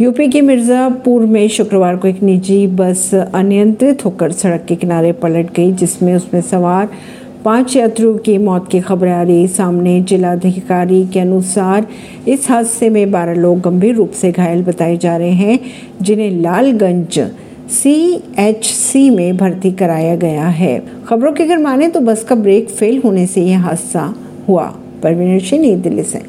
UP के मिर्ज़ापुर में शुक्रवार को एक निजी बस अनियंत्रित होकर सड़क के किनारे पलट गई, जिसमें उसमें सवार पाँच यात्रियों की मौत की खबरें आ रही। सामने जिलाधिकारी के अनुसार इस हादसे में बारह लोग गंभीर रूप से घायल बताए जा रहे हैं, जिन्हें लालगंज सी एच सी में भर्ती कराया गया है। खबरों की अगर माने तो बस का ब्रेक फेल होने से यह हादसा हुआ। परवीन सिंह, नई दिल्ली से।